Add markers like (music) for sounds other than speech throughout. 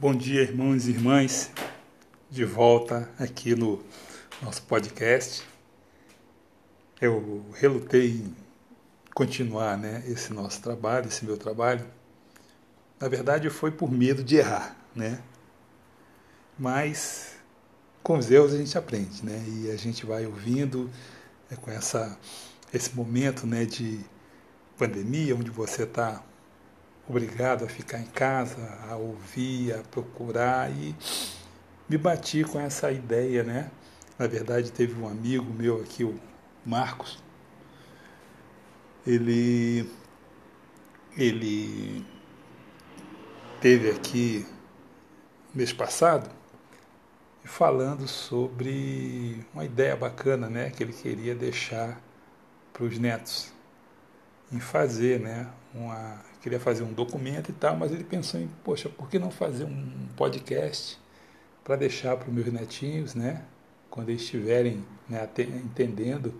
Bom dia, irmãos e irmãs, de volta aqui no nosso podcast. Eu relutei em continuar né, esse nosso trabalho, esse meu trabalho. Na verdade, foi por medo de errar, né? Mas com os erros a gente aprende, né? E a gente vai ouvindo é, com essa, esse momento né, de pandemia, onde você está obrigado a ficar em casa, a ouvir, a procurar e me bati com essa ideia, né? Na verdade, teve um amigo meu aqui, o Marcos, ele ele teve aqui mês passado falando sobre uma ideia bacana, né, que ele queria deixar para os netos em fazer, né, uma queria fazer um documento e tal, mas ele pensou em, poxa, por que não fazer um podcast para deixar para os meus netinhos, né? Quando eles estiverem né, entendendo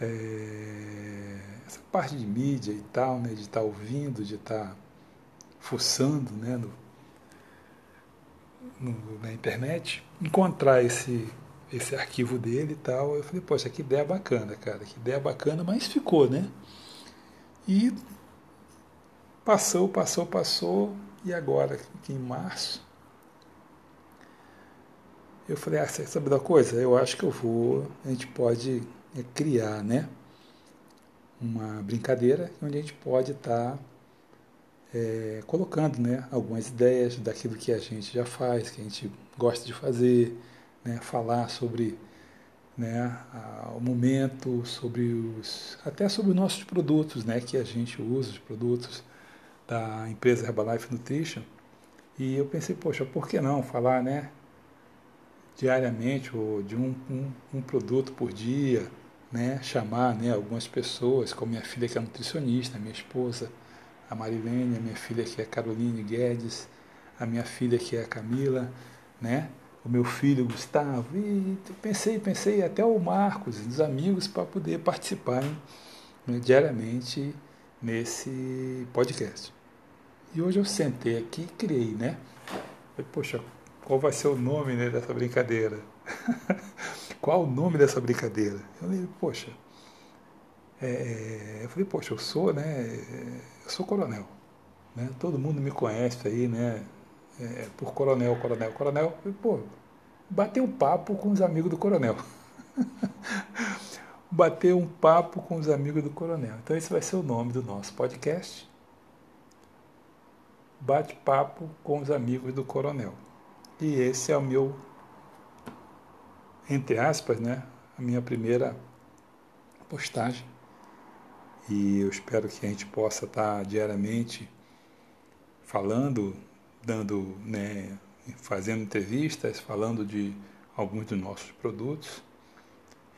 é, essa parte de mídia e tal, né? De estar tá ouvindo, de estar tá fuçando, né? No, no, na internet, encontrar esse esse arquivo dele e tal. Eu falei, poxa, que ideia bacana, cara, que ideia bacana, mas ficou, né? E Passou, passou, passou, e agora, aqui em março, eu falei, ah, sabe da coisa? Eu acho que eu vou, a gente pode é, criar, né? Uma brincadeira onde a gente pode estar tá, é, colocando, né? Algumas ideias daquilo que a gente já faz, que a gente gosta de fazer, né? Falar sobre né, o momento, sobre os, até sobre os nossos produtos, né? Que a gente usa, os produtos da empresa Herbalife Nutrition. E eu pensei, poxa, por que não falar, né? Diariamente, ou de um, um, um produto por dia, né? Chamar né, algumas pessoas, como minha filha que é nutricionista, minha esposa, a Marilene, a minha filha que é Caroline Guedes, a minha filha que é a Camila, né? O meu filho Gustavo, e pensei, pensei até o Marcos, os amigos para poder participarem né, diariamente nesse podcast. E hoje eu sentei aqui e criei, né? Falei, poxa, qual vai ser o nome né, dessa brincadeira? (laughs) qual o nome dessa brincadeira? Eu falei, poxa, é, eu falei, poxa, eu sou, né? Eu sou coronel. Né? Todo mundo me conhece aí, né? É, por coronel, coronel, coronel. Falei, pô, bater um papo com os amigos do coronel. (laughs) bater um papo com os amigos do coronel. Então esse vai ser o nome do nosso podcast bate-papo com os amigos do coronel. E esse é o meu, entre aspas, né, a minha primeira postagem. E eu espero que a gente possa estar diariamente falando, dando, né, fazendo entrevistas, falando de alguns dos nossos produtos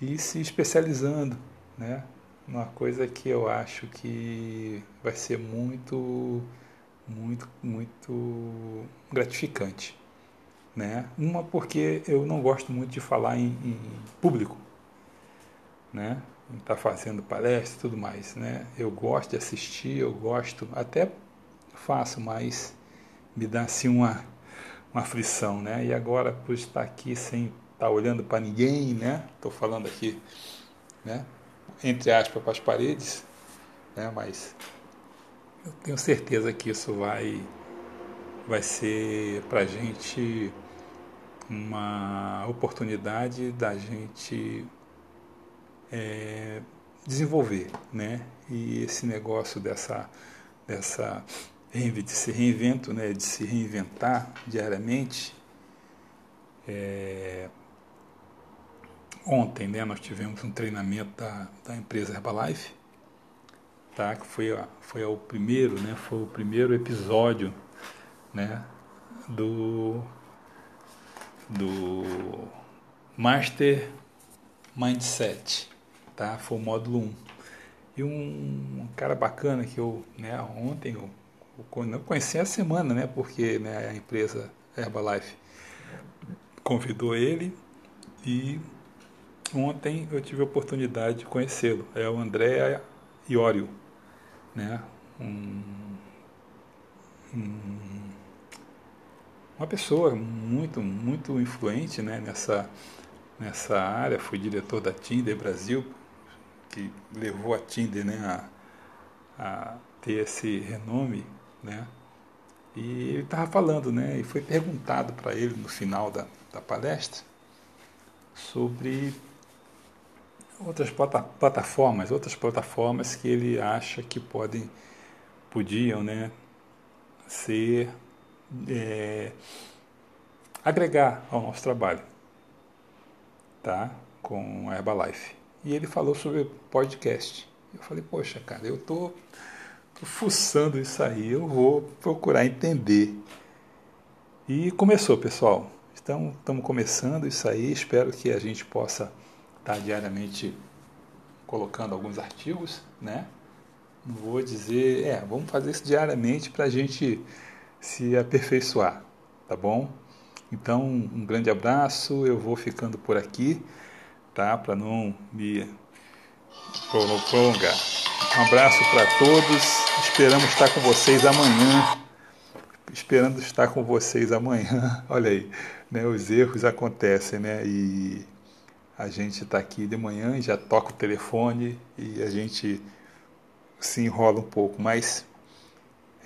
e se especializando, né, numa coisa que eu acho que vai ser muito muito, muito gratificante. Né? Uma porque eu não gosto muito de falar em, em público, né? Tá fazendo palestra e tudo mais, né? Eu gosto de assistir, eu gosto, até faço, mas me dá assim uma, uma aflição, né? E agora por estar aqui sem estar tá olhando para ninguém, né? Estou falando aqui, né? Entre aspas para as paredes, né? Mas eu tenho certeza que isso vai, vai ser para a gente uma oportunidade da gente é, desenvolver, né? E esse negócio dessa, dessa de se reinvento, né? De se reinventar diariamente. É, ontem, né? Nós tivemos um treinamento da, da empresa Herbalife tá? Que foi, foi o primeiro, né? Foi o primeiro episódio, né? Do do Master Mindset, tá? Foi o módulo 1. E um, um cara bacana que eu, né? Ontem eu, eu conheci a semana, né? Porque né, a empresa Herbalife convidou ele e ontem eu tive a oportunidade de conhecê-lo. É o André Iório né? Um, um, uma pessoa muito, muito influente né, nessa, nessa área, foi diretor da Tinder Brasil, que levou a Tinder né, a, a ter esse renome, né? E ele estava falando, né? E foi perguntado para ele no final da, da palestra sobre outras plataformas, outras plataformas que ele acha que podem, podiam, né, ser é, agregar ao nosso trabalho, tá? Com a Herbalife. E ele falou sobre podcast. Eu falei, poxa, cara, eu tô, tô fuçando isso aí, eu vou procurar entender. E começou, pessoal. Então, estamos começando isso aí. Espero que a gente possa estar diariamente colocando alguns artigos, né? Não vou dizer, é, vamos fazer isso diariamente para a gente se aperfeiçoar, tá bom? Então, um grande abraço, eu vou ficando por aqui, tá? Para não me prolongar. Um abraço para todos, esperamos estar com vocês amanhã. Esperando estar com vocês amanhã. (laughs) Olha aí, né? Os erros acontecem, né? E a gente está aqui de manhã e já toca o telefone e a gente se enrola um pouco, mas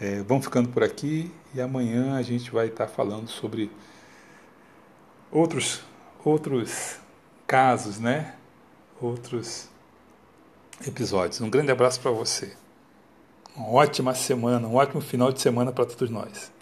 é, vamos ficando por aqui e amanhã a gente vai estar tá falando sobre outros outros casos, né? Outros episódios. Um grande abraço para você. Uma ótima semana, um ótimo final de semana para todos nós.